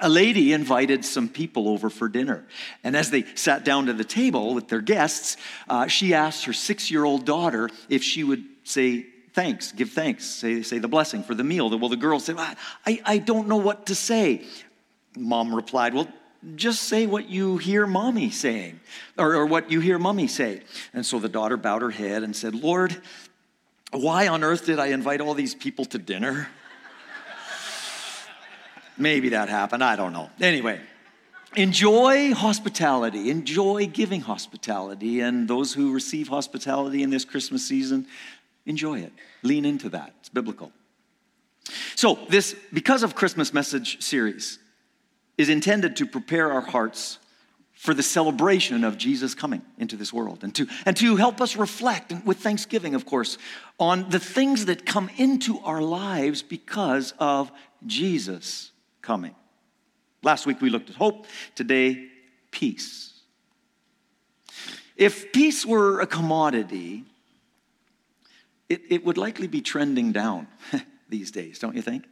a lady invited some people over for dinner. And as they sat down to the table with their guests, uh, she asked her six year old daughter if she would say thanks, give thanks, say, say the blessing for the meal. Well, the girl said, I, I don't know what to say. Mom replied, Well, just say what you hear mommy saying, or, or what you hear mommy say. And so the daughter bowed her head and said, Lord, why on earth did I invite all these people to dinner? Maybe that happened. I don't know. Anyway, enjoy hospitality, enjoy giving hospitality, and those who receive hospitality in this Christmas season, enjoy it. Lean into that. It's biblical. So, this, because of Christmas message series, is intended to prepare our hearts for the celebration of Jesus coming into this world and to, and to help us reflect with thanksgiving, of course, on the things that come into our lives because of Jesus coming. Last week we looked at hope, today, peace. If peace were a commodity, it, it would likely be trending down these days, don't you think?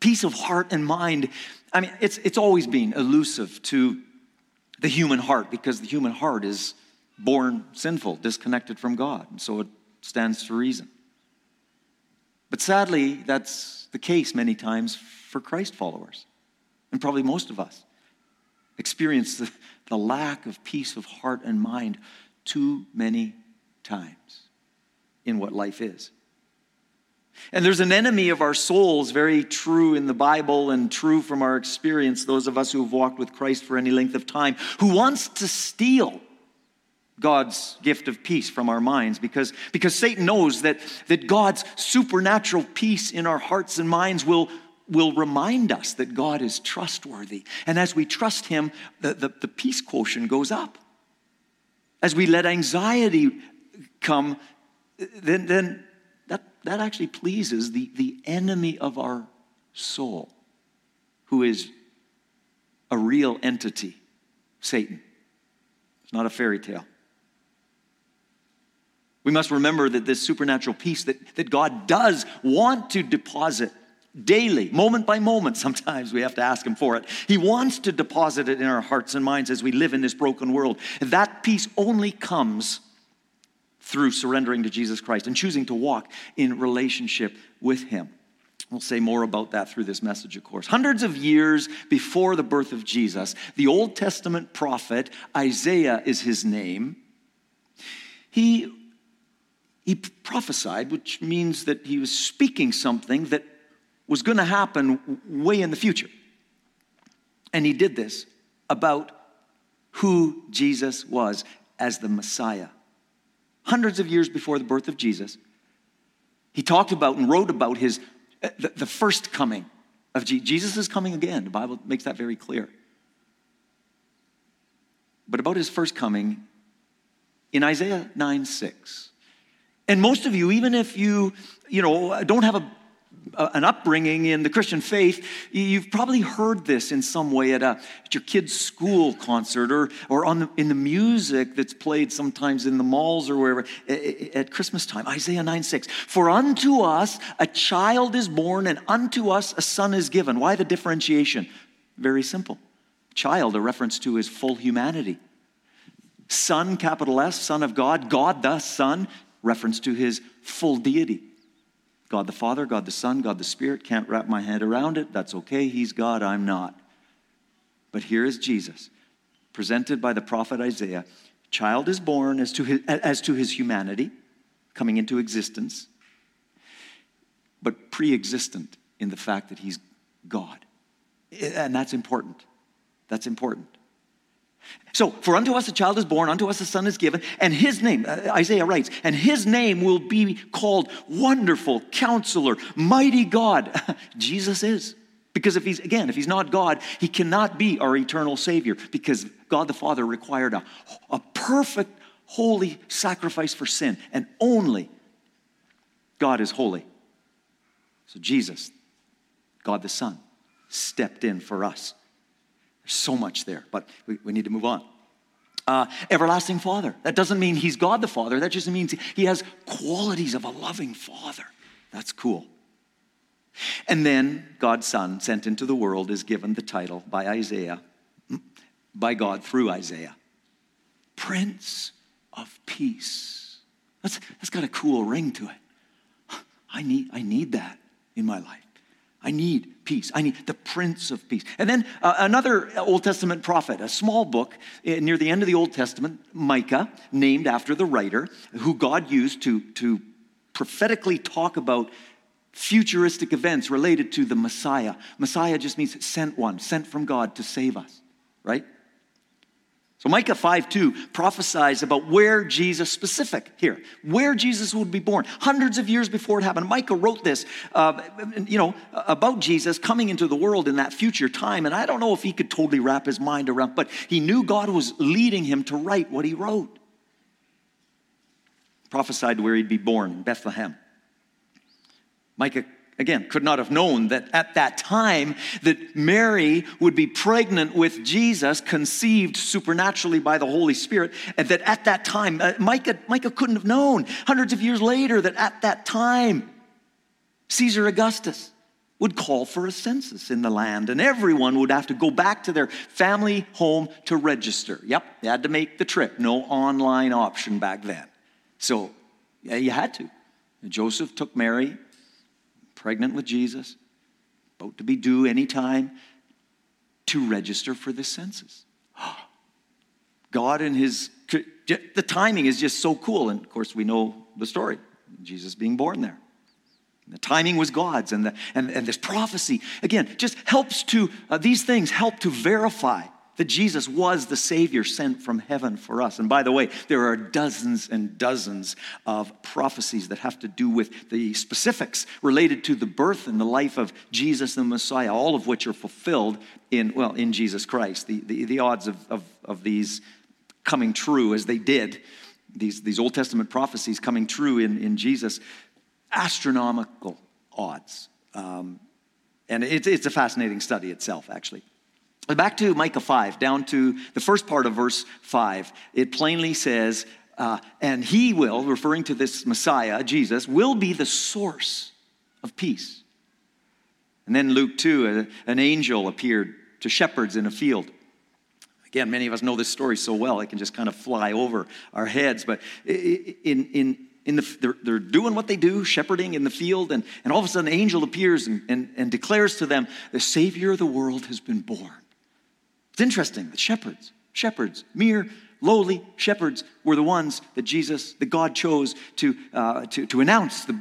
Peace of heart and mind, I mean, it's, it's always been elusive to the human heart because the human heart is born sinful, disconnected from God, and so it stands to reason. But sadly, that's the case many times for Christ followers. And probably most of us experience the, the lack of peace of heart and mind too many times in what life is. And there's an enemy of our souls, very true in the Bible and true from our experience, those of us who have walked with Christ for any length of time, who wants to steal God's gift of peace from our minds because, because Satan knows that, that God's supernatural peace in our hearts and minds will, will remind us that God is trustworthy. And as we trust Him, the, the, the peace quotient goes up. As we let anxiety come, then, then that, that actually pleases the, the enemy of our soul, who is a real entity, Satan. It's not a fairy tale. We must remember that this supernatural peace that, that God does want to deposit daily, moment by moment, sometimes we have to ask Him for it. He wants to deposit it in our hearts and minds as we live in this broken world. That peace only comes through surrendering to Jesus Christ and choosing to walk in relationship with Him. We'll say more about that through this message, of course. Hundreds of years before the birth of Jesus, the Old Testament prophet, Isaiah is his name, he he prophesied, which means that he was speaking something that was going to happen way in the future. And he did this about who Jesus was as the Messiah. Hundreds of years before the birth of Jesus, he talked about and wrote about his uh, the, the first coming of Jesus. Jesus is coming again. The Bible makes that very clear. But about his first coming, in Isaiah 9 6, and most of you, even if you, you know, don't have a, an upbringing in the Christian faith, you've probably heard this in some way at, a, at your kid's school concert or, or on the, in the music that's played sometimes in the malls or wherever at Christmas time. Isaiah 9 6. For unto us a child is born, and unto us a son is given. Why the differentiation? Very simple. Child, a reference to his full humanity. Son, capital S, Son of God, God the Son, reference to his full deity. God the Father, God the Son, God the Spirit. Can't wrap my head around it. That's okay. He's God, I'm not. But here is Jesus, presented by the prophet Isaiah. Child is born as to his, as to his humanity, coming into existence, but pre existent in the fact that he's God. And that's important. That's important. So, for unto us a child is born, unto us a son is given, and his name, uh, Isaiah writes, and his name will be called Wonderful Counselor, Mighty God. Jesus is. Because if he's, again, if he's not God, he cannot be our eternal Savior because God the Father required a, a perfect, holy sacrifice for sin, and only God is holy. So, Jesus, God the Son, stepped in for us. There's so much there, but we, we need to move on. Uh, everlasting Father. That doesn't mean he's God the Father. That just means he has qualities of a loving Father. That's cool. And then God's Son, sent into the world, is given the title by Isaiah, by God through Isaiah Prince of Peace. That's, that's got a cool ring to it. I need, I need that in my life. I need peace. I need the Prince of Peace. And then uh, another Old Testament prophet, a small book uh, near the end of the Old Testament, Micah, named after the writer who God used to, to prophetically talk about futuristic events related to the Messiah. Messiah just means sent one, sent from God to save us, right? So Micah 5 2 prophesies about where Jesus, specific here, where Jesus would be born. Hundreds of years before it happened. Micah wrote this, uh, you know, about Jesus coming into the world in that future time. And I don't know if he could totally wrap his mind around, but he knew God was leading him to write what he wrote. Prophesied where he'd be born, Bethlehem. Micah again could not have known that at that time that mary would be pregnant with jesus conceived supernaturally by the holy spirit and that at that time uh, micah, micah couldn't have known hundreds of years later that at that time caesar augustus would call for a census in the land and everyone would have to go back to their family home to register. Yep they had to make the trip. No online option back then. So yeah, you had to. Joseph took mary pregnant with Jesus, about to be due anytime, to register for the census. God and his, the timing is just so cool. And of course, we know the story Jesus being born there. The timing was God's, and, the, and, and this prophecy, again, just helps to, uh, these things help to verify that Jesus was the Savior sent from heaven for us. And by the way, there are dozens and dozens of prophecies that have to do with the specifics related to the birth and the life of Jesus the Messiah, all of which are fulfilled in, well, in Jesus Christ. The, the, the odds of, of, of these coming true as they did, these, these Old Testament prophecies coming true in, in Jesus, astronomical odds. Um, and it, it's a fascinating study itself, actually. Back to Micah 5, down to the first part of verse 5. It plainly says, uh, and he will, referring to this Messiah, Jesus, will be the source of peace. And then Luke 2, a, an angel appeared to shepherds in a field. Again, many of us know this story so well, it can just kind of fly over our heads. But in, in, in the, they're, they're, doing what they do, shepherding in the field, and, and all of a sudden, an angel appears and, and, and declares to them, The Savior of the world has been born. It's interesting that shepherds, shepherds, mere lowly shepherds were the ones that Jesus, that God chose to, uh, to, to announce the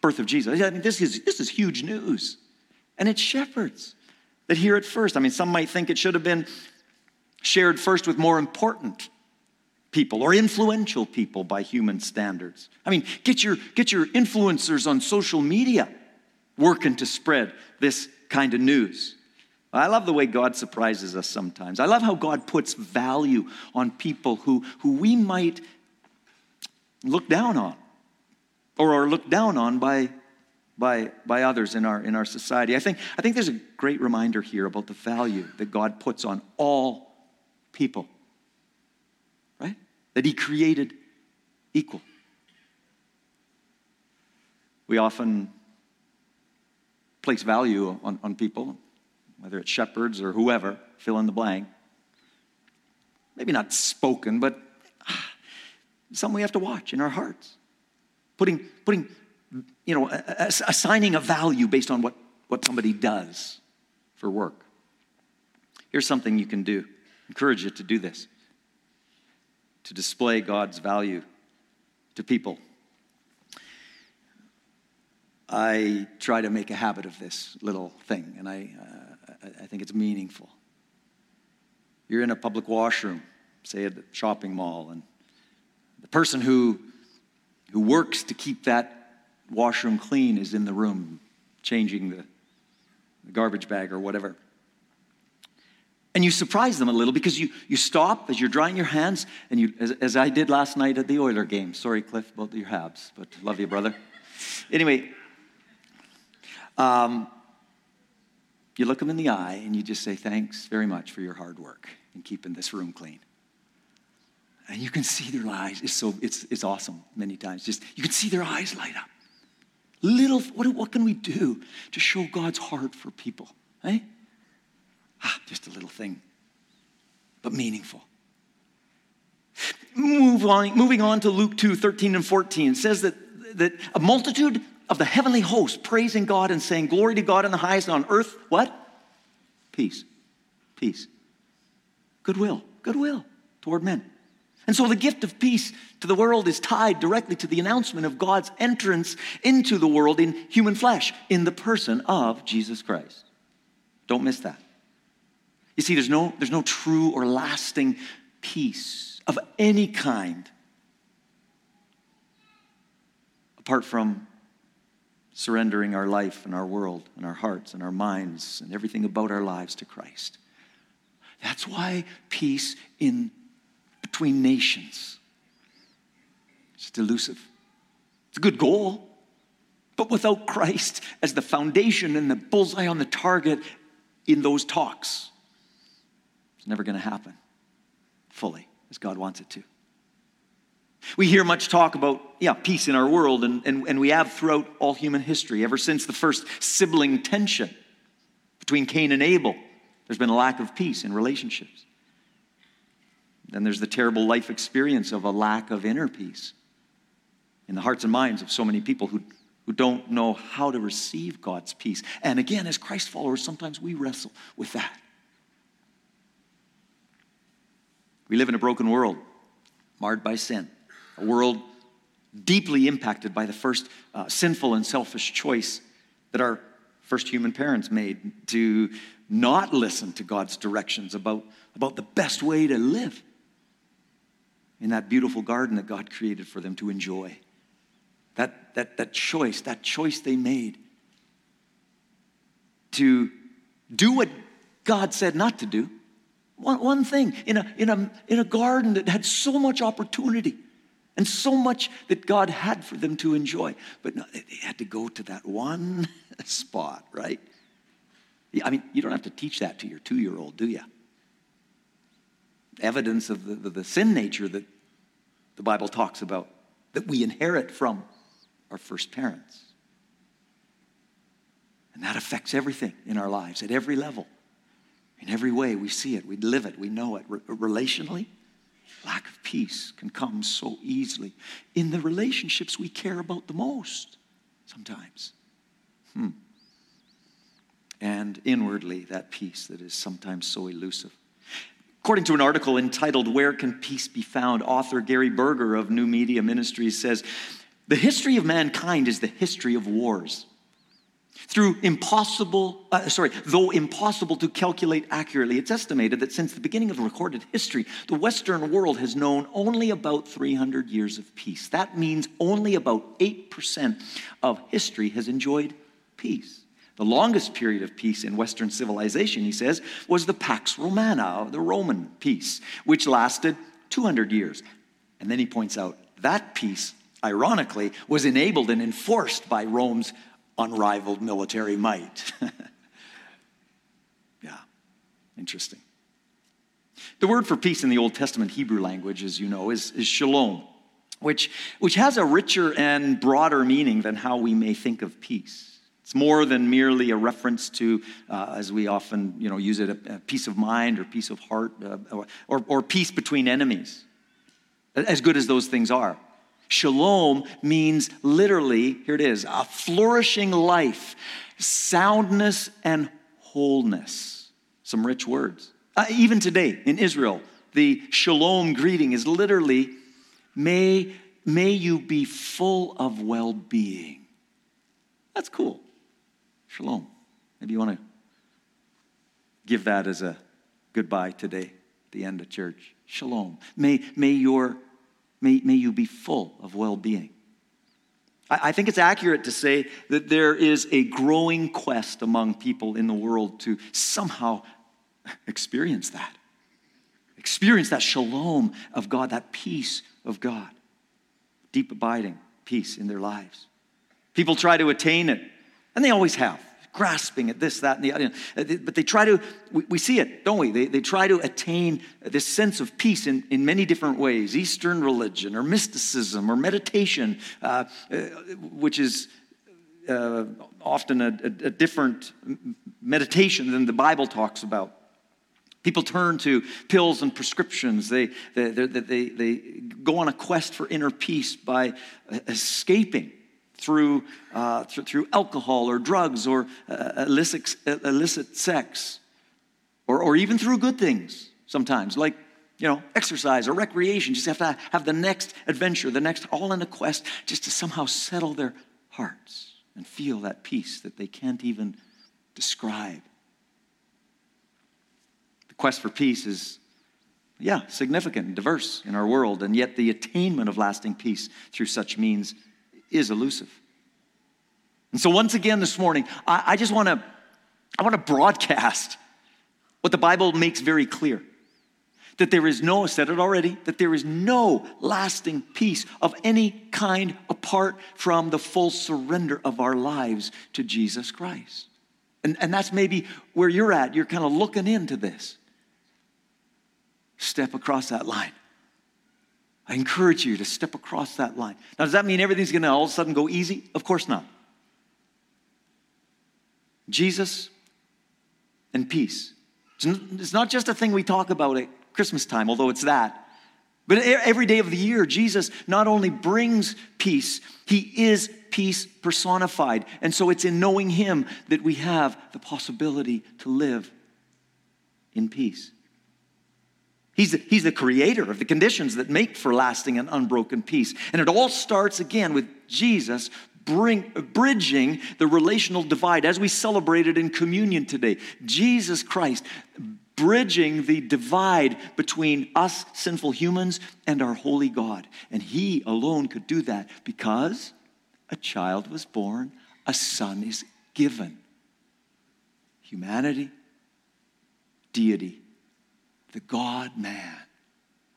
birth of Jesus. I mean, this is, this is huge news. And it's shepherds that hear it first. I mean, some might think it should have been shared first with more important people or influential people by human standards. I mean, get your, get your influencers on social media working to spread this kind of news. I love the way God surprises us sometimes. I love how God puts value on people who, who we might look down on or are looked down on by, by, by others in our, in our society. I think, I think there's a great reminder here about the value that God puts on all people, right? That He created equal. We often place value on, on people whether it's shepherds or whoever, fill in the blank. Maybe not spoken, but ah, something we have to watch in our hearts. Putting, putting you know, assigning a value based on what, what somebody does for work. Here's something you can do. encourage you to do this. To display God's value to people. I try to make a habit of this little thing, and I, uh, I think it's meaningful. You're in a public washroom, say at a shopping mall, and the person who, who works to keep that washroom clean is in the room changing the, the garbage bag or whatever. And you surprise them a little because you, you stop as you're drying your hands, and you, as, as I did last night at the Oiler game. Sorry, Cliff, about your Habs, but love you, brother. Anyway, um, you look them in the eye and you just say, Thanks very much for your hard work in keeping this room clean. And you can see their eyes. It's so it's it's awesome many times. Just you can see their eyes light up. Little, what, what can we do to show God's heart for people? Eh? Ah, just a little thing, but meaningful. Move on, moving on to Luke 2 13 and 14. It says that, that a multitude of the heavenly host praising God and saying, Glory to God in the highest, and on earth, what? Peace. Peace. Goodwill. Goodwill toward men. And so the gift of peace to the world is tied directly to the announcement of God's entrance into the world in human flesh, in the person of Jesus Christ. Don't miss that. You see, there's no, there's no true or lasting peace of any kind apart from surrendering our life and our world and our hearts and our minds and everything about our lives to Christ. That's why peace in between nations is elusive. It's a good goal, but without Christ as the foundation and the bullseye on the target in those talks, it's never going to happen fully as God wants it to. We hear much talk about, yeah, peace in our world, and, and, and we have throughout all human history, ever since the first sibling tension between Cain and Abel. There's been a lack of peace in relationships. Then there's the terrible life experience of a lack of inner peace in the hearts and minds of so many people who, who don't know how to receive God's peace. And again, as Christ followers, sometimes we wrestle with that. We live in a broken world, marred by sin, a world deeply impacted by the first uh, sinful and selfish choice that our first human parents made to not listen to God's directions about, about the best way to live in that beautiful garden that God created for them to enjoy. That, that, that choice, that choice they made to do what God said not to do one, one thing in a, in, a, in a garden that had so much opportunity and so much that God had for them to enjoy. But no, they had to go to that one spot, right? I mean, you don't have to teach that to your two year old, do you? Evidence of the, the, the sin nature that the Bible talks about, that we inherit from our first parents. And that affects everything in our lives at every level. In every way, we see it, we live it, we know it. Re- relationally, lack of peace can come so easily in the relationships we care about the most sometimes. Hmm. And inwardly, that peace that is sometimes so elusive. According to an article entitled Where Can Peace Be Found, author Gary Berger of New Media Ministries says, The history of mankind is the history of wars. Through impossible, uh, sorry, though impossible to calculate accurately, it's estimated that since the beginning of recorded history, the Western world has known only about 300 years of peace. That means only about 8% of history has enjoyed peace. The longest period of peace in Western civilization, he says, was the Pax Romana, the Roman peace, which lasted 200 years. And then he points out that peace, ironically, was enabled and enforced by Rome's unrivaled military might. yeah, interesting. The word for peace in the Old Testament Hebrew language, as you know, is, is shalom, which, which has a richer and broader meaning than how we may think of peace. It's more than merely a reference to, uh, as we often you know, use it, a, a, peace of mind or peace of heart uh, or, or peace between enemies, as good as those things are. Shalom means literally, here it is, a flourishing life, soundness and wholeness. Some rich words. Uh, even today in Israel, the shalom greeting is literally, may, may you be full of well being. That's cool. Shalom. Maybe you want to give that as a goodbye today the end of church. Shalom. May, may your May, may you be full of well being. I, I think it's accurate to say that there is a growing quest among people in the world to somehow experience that. Experience that shalom of God, that peace of God, deep abiding peace in their lives. People try to attain it, and they always have grasping at this, that, and the other. But they try to, we, we see it, don't we? They, they try to attain this sense of peace in, in many different ways Eastern religion, or mysticism, or meditation, uh, uh, which is uh, often a, a, a different meditation than the Bible talks about. People turn to pills and prescriptions. They, they, they, they, they go on a quest for inner peace by escaping through, uh, through, through, alcohol or drugs or uh, illicit, illicit sex, or, or even through good things sometimes, like you know, exercise or recreation. Just have to have the next adventure, the next, all in a quest, just to somehow settle their hearts and feel that peace that they can't even describe The quest for peace is, yeah, significant and diverse in our world, and yet the attainment of lasting peace through such means is elusive. And so, once again, this morning, I, I just want to I want to broadcast what the Bible makes very clear that there is no, I said it already, that there is no lasting peace of any kind apart from the full surrender of our lives to Jesus Christ. And, and that's maybe where you're at. You're kind of looking into this step across that line. I encourage you to step across that line. Now, does that mean everything's going to all of a sudden go easy? Of course not. Jesus and peace. It's not just a thing we talk about at Christmas time, although it's that. But every day of the year, Jesus not only brings peace, he is peace personified. And so it's in knowing him that we have the possibility to live in peace. He's the, he's the creator of the conditions that make for lasting and unbroken peace. And it all starts again with Jesus bring, bridging the relational divide as we celebrated in communion today. Jesus Christ bridging the divide between us sinful humans and our holy God. And He alone could do that because a child was born, a son is given. Humanity, deity the God man.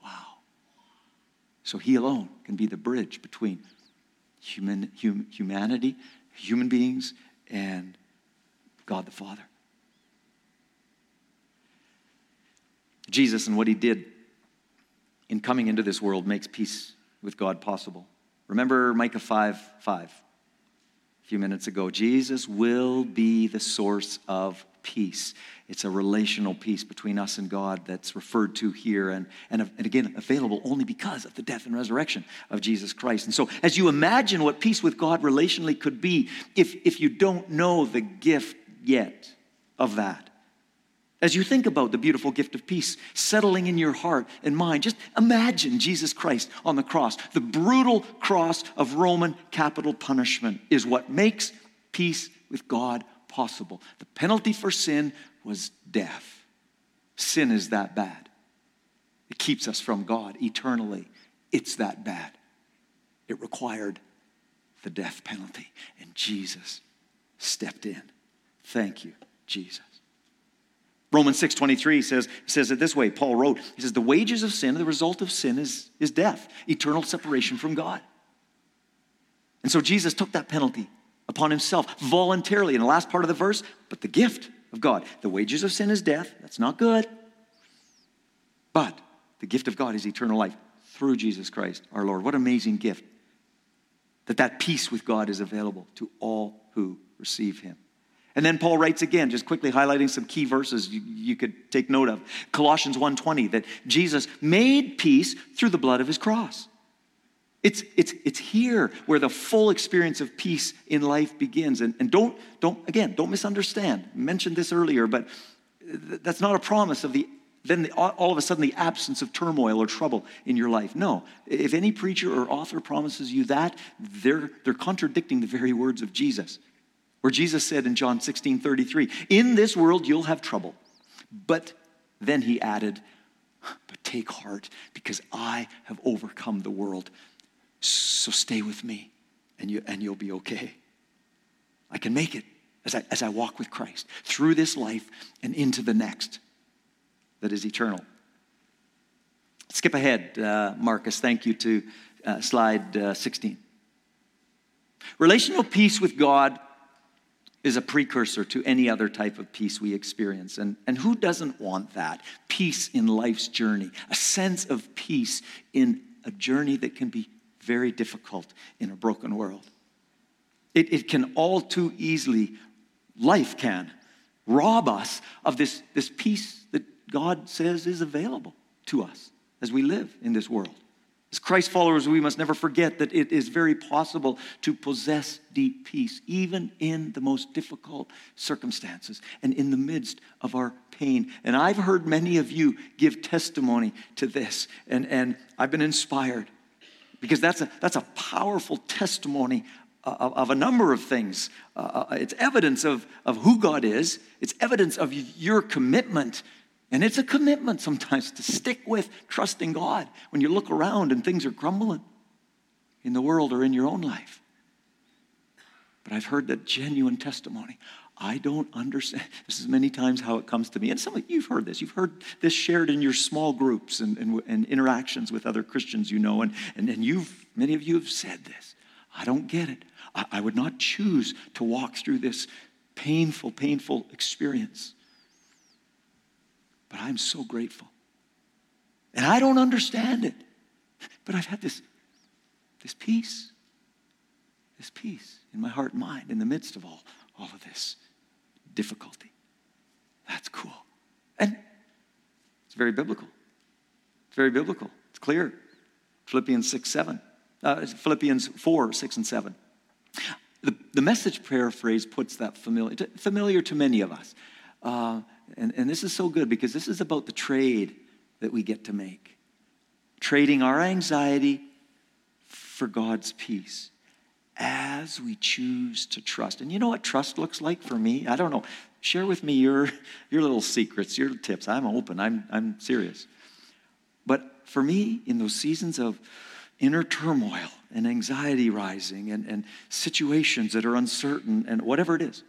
Wow. So he alone can be the bridge between human, hum, humanity, human beings, and God the Father. Jesus and what he did in coming into this world makes peace with God possible. Remember Micah 5 5 a few minutes ago. Jesus will be the source of peace. It's a relational peace between us and God that's referred to here and, and, and again, available only because of the death and resurrection of Jesus Christ. And so, as you imagine what peace with God relationally could be, if, if you don't know the gift yet of that, as you think about the beautiful gift of peace settling in your heart and mind, just imagine Jesus Christ on the cross. The brutal cross of Roman capital punishment is what makes peace with God possible. The penalty for sin was death. Sin is that bad. It keeps us from God eternally. It's that bad. It required the death penalty, and Jesus stepped in. Thank you, Jesus. Romans 6.23 says, says it this way. Paul wrote, he says, the wages of sin, the result of sin is, is death, eternal separation from God. And so Jesus took that penalty upon himself voluntarily in the last part of the verse, but the gift of God. The wages of sin is death. That's not good. But the gift of God is eternal life through Jesus Christ our Lord. What amazing gift that that peace with God is available to all who receive him. And then Paul writes again, just quickly highlighting some key verses you, you could take note of. Colossians 1:20 that Jesus made peace through the blood of his cross. It's, it's, it's here where the full experience of peace in life begins. And, and don't, don't, again, don't misunderstand. I mentioned this earlier, but that's not a promise of the, then the, all of a sudden the absence of turmoil or trouble in your life. No. If any preacher or author promises you that, they're, they're contradicting the very words of Jesus. Where Jesus said in John 16 33, In this world you'll have trouble. But then he added, But take heart, because I have overcome the world. So stay with me and, you, and you'll be okay. I can make it as I, as I walk with Christ through this life and into the next that is eternal. Skip ahead, uh, Marcus. Thank you to uh, slide uh, 16. Relational peace with God is a precursor to any other type of peace we experience. And, and who doesn't want that? Peace in life's journey, a sense of peace in a journey that can be very difficult in a broken world. It, it can all too easily, life can, rob us of this, this peace that God says is available to us as we live in this world. As Christ followers, we must never forget that it is very possible to possess deep peace, even in the most difficult circumstances and in the midst of our pain. And I've heard many of you give testimony to this, and, and I've been inspired because that's a, that's a powerful testimony of, of a number of things. Uh, uh it's evidence of, of who God is, it's evidence of your commitment and it's a commitment sometimes to stick with trusting God when you look around and things are crumbling in the world or in your own life. But I've heard that genuine testimony. I don't understand. This is many times how it comes to me. And some of you've heard this. You've heard this shared in your small groups and, and, and interactions with other Christians you know. And, and, and you've, many of you have said this. I don't get it. I, I would not choose to walk through this painful, painful experience. But I'm so grateful. And I don't understand it. But I've had this, this peace, this peace in my heart and mind in the midst of all, all of this difficulty. That's cool. And it's very biblical. It's very biblical. It's clear. Philippians 6, 7. Uh, Philippians 4, 6, and 7. The, the message paraphrase puts that familiar, familiar to many of us. Uh, and, and this is so good because this is about the trade that we get to make trading our anxiety for God's peace as we choose to trust. And you know what trust looks like for me? I don't know. Share with me your, your little secrets, your tips. I'm open, I'm, I'm serious. But for me, in those seasons of inner turmoil and anxiety rising and, and situations that are uncertain and whatever it is,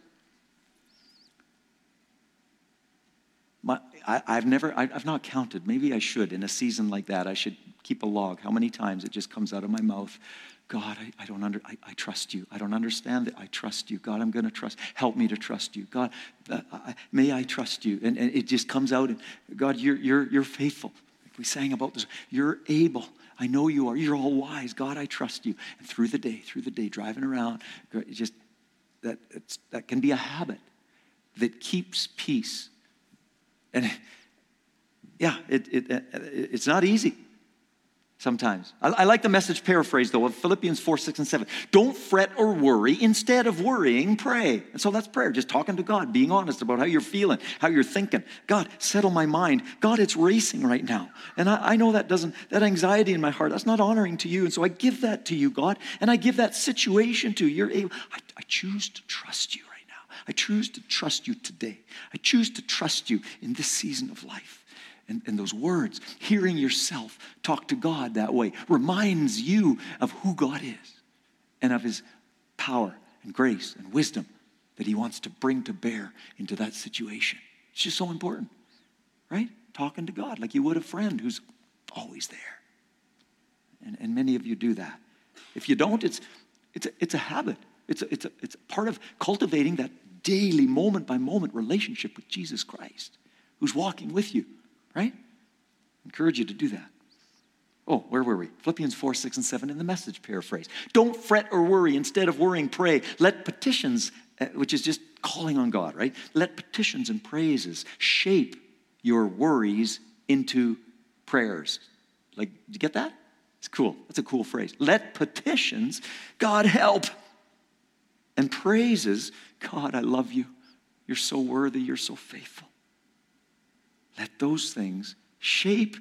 My, I, have never, I, have not counted. Maybe I should in a season like that. I should keep a log. How many times it just comes out of my mouth. God, I, I don't under, I, I, trust you. I don't understand it. I trust you. God, I'm going to trust. Help me to trust you. God, uh, I, may I trust you? And, and, it just comes out. And God, you're, you're, you're faithful. We sang about this. You're able. I know you are. You're all wise. God, I trust you. And through the day, through the day, driving around, just that, that can be a habit that keeps peace and yeah, it, it, it's not easy sometimes. I, I, like the message paraphrase, though, of Philippians 4, 6, and 7. Don't fret or worry. Instead of worrying, pray. And so that's prayer, just talking to God, being honest about how you're feeling, how you're thinking. God, settle my mind. God, it's racing right now. And I, I know that doesn't, that anxiety in my heart, that's not honoring to you. And so I give that to you, God, and I give that situation to you. You're able, I, I choose to trust you right now. I choose to trust you today. I choose to trust you in this season of life. And, and those words, hearing yourself talk to God that way, reminds you of who God is and of his power and grace and wisdom that he wants to bring to bear into that situation. It's just so important, right? Talking to God like you would a friend who's always there. And, and many of you do that. If you don't, it's, it's, a, it's a habit. It's a, it's, a, it's part of cultivating that daily, moment by moment relationship with Jesus Christ, who's walking with you, right? encourage you to do that. Oh, where were we? Philippians 4, 6, and 7 in the message paraphrase. Don't fret or worry. Instead of worrying, pray. Let petitions, uh, which is just calling on God, right? Let petitions and praises shape your worries into prayers. Like, you get that? It's cool. That's a cool phrase. Let petitions, God help, and praises God, I love you. You're so worthy. You're so faithful. Let those things shape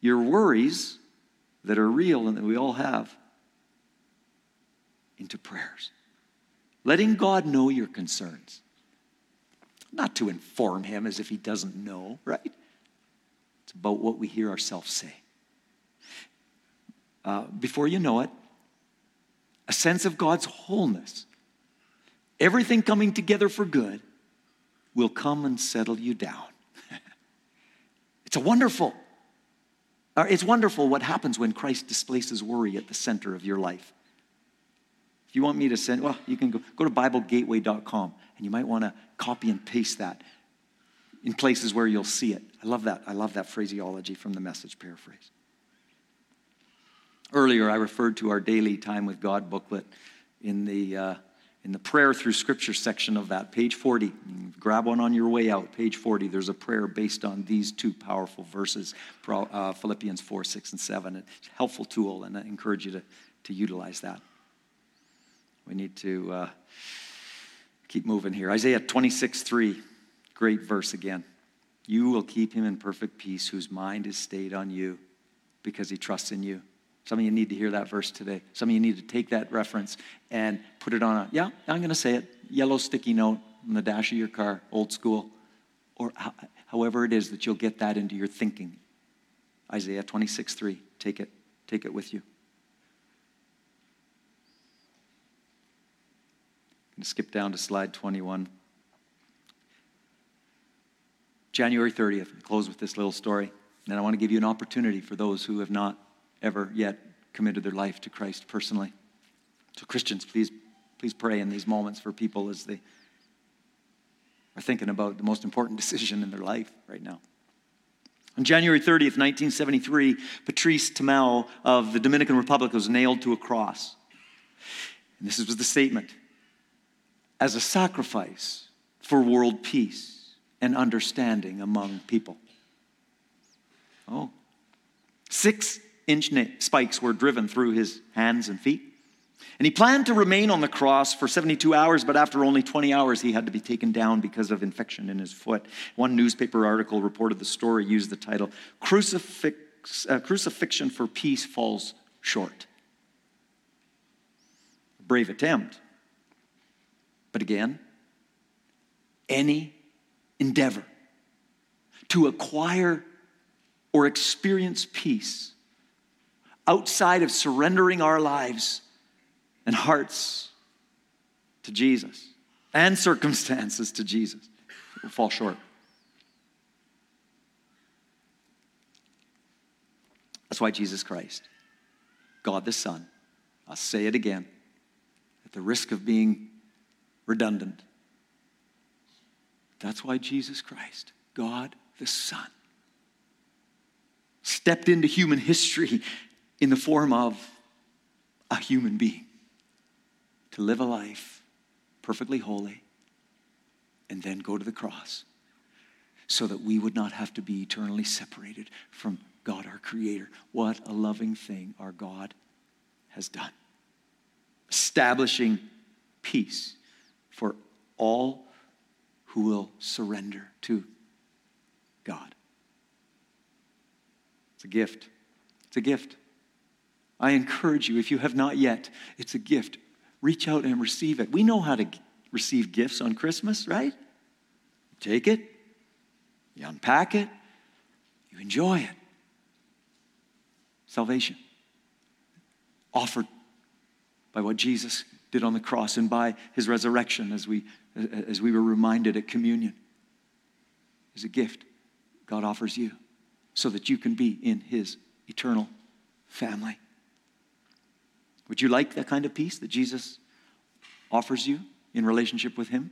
your worries that are real and that we all have into prayers. Letting God know your concerns. Not to inform him as if he doesn't know, right? It's about what we hear ourselves say. Uh, before you know it, a sense of God's wholeness everything coming together for good will come and settle you down. It's wonderful. It's wonderful what happens when Christ displaces worry at the center of your life. If you want me to send, well, you can go, go to BibleGateway.com and you might want to copy and paste that in places where you'll see it. I love that. I love that phraseology from the message paraphrase. Earlier, I referred to our daily time with God booklet in the uh, in the prayer through scripture section of that, page 40. Grab one on your way out, page 40. There's a prayer based on these two powerful verses uh, Philippians 4, 6, and 7. It's a helpful tool, and I encourage you to, to utilize that. We need to uh, keep moving here. Isaiah 26, 3, great verse again. You will keep him in perfect peace whose mind is stayed on you because he trusts in you. Some of you need to hear that verse today. Some of you need to take that reference and put it on a, yeah, I'm going to say it, yellow sticky note on the dash of your car, old school, or however it is that you'll get that into your thinking. Isaiah 26, 3. Take it, take it with you. Skip down to slide 21. January 30th, I close with this little story. And I want to give you an opportunity for those who have not ever yet committed their life to Christ personally. So, Christians, please, please pray in these moments for people as they are thinking about the most important decision in their life right now. On January 30th, 1973, Patrice Tamao of the Dominican Republic was nailed to a cross. And this was the statement as a sacrifice for world peace and understanding among people. Oh, six inch spikes were driven through his hands and feet. And he planned to remain on the cross for 72 hours, but after only 20 hours, he had to be taken down because of infection in his foot. One newspaper article reported the story, used the title Crucifix, uh, Crucifixion for Peace Falls Short. A brave attempt. But again, any endeavor to acquire or experience peace outside of surrendering our lives and hearts to Jesus and circumstances to Jesus will fall short. That's why Jesus Christ, God the Son, I'll say it again, at the risk of being redundant. That's why Jesus Christ, God the Son, stepped into human history in the form of a human being to live a life perfectly holy and then go to the cross so that we would not have to be eternally separated from God our Creator. What a loving thing our God has done. Establishing peace for all who will surrender to God. It's a gift. It's a gift. I encourage you, if you have not yet, it's a gift. Reach out and receive it. We know how to receive gifts on Christmas, right? take it, you unpack it, you enjoy it. Salvation offered by what Jesus did on the cross and by his resurrection, as we, as we were reminded at communion, is a gift God offers you so that you can be in his eternal family. Would you like that kind of peace that Jesus offers you in relationship with him?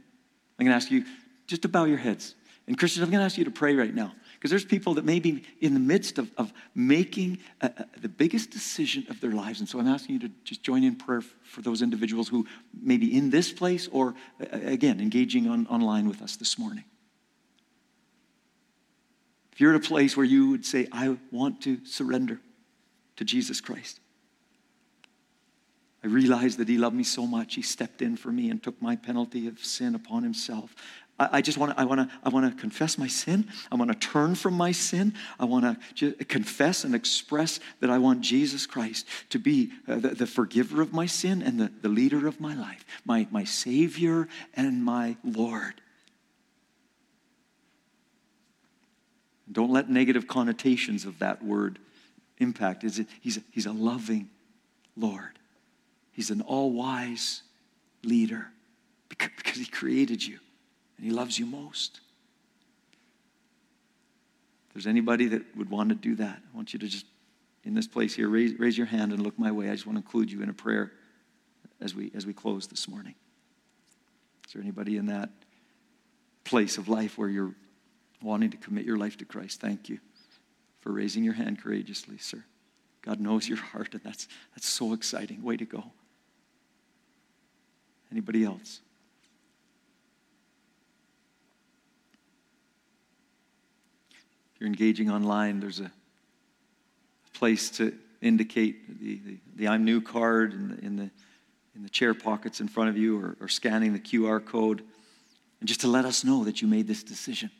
I'm going to ask you just to bow your heads. And Christians, I'm going to ask you to pray right now. Because there's people that may be in the midst of, of making a, a, the biggest decision of their lives. And so I'm asking you to just join in prayer for those individuals who may be in this place or, uh, again, engaging on, online with us this morning. If you're at a place where you would say, I want to surrender to Jesus Christ, I realized that He loved me so much, He stepped in for me and took my penalty of sin upon Himself. I, just want to, I want to, I want to confess my sin. I want to turn from my sin. I want to confess and express that I want Jesus Christ to be uh, the, the, forgiver of my sin and the, the leader of my life, my, my Savior and my Lord. Don't let negative connotations of that word impact. He's, a, he's a loving Lord. He's an all wise leader because he created you and He loves you most. If there's anybody that would want to do that, I want you to just, in this place here, raise, raise your hand and look my way. I just want to include you in a prayer as we, as we close this morning. Is there anybody in that place of life where you're wanting to commit your life to Christ? Thank you for raising your hand courageously, sir. God knows your heart, and that's, that's so exciting. Way to go. Anybody else? If you're engaging online, there's a place to indicate the, the, the I'm new card in the, in the, in the chair pockets in front of you or, or scanning the QR code. And just to let us know that you made this decision.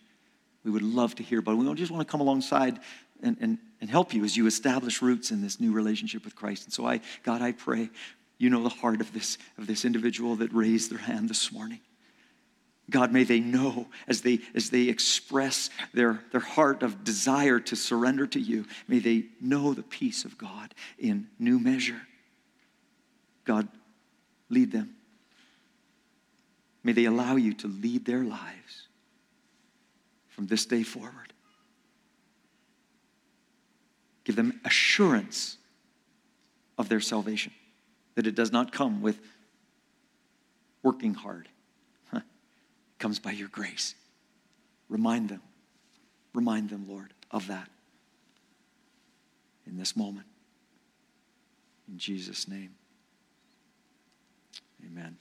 We would love to hear it. We just want to come alongside and, and, and help you as you establish roots in this new relationship with Christ. And so I, God, I pray you know the heart of this, of this individual that raised their hand this morning. God, may they know as they, as they express their, their heart of desire to surrender to you, may they know the peace of God in new measure. God, lead them. May they allow you to lead their lives from this day forward. Give them assurance of their salvation, that it does not come with working hard. It comes by your grace. Remind them. Remind them, Lord, of that in this moment. In Jesus' name, amen.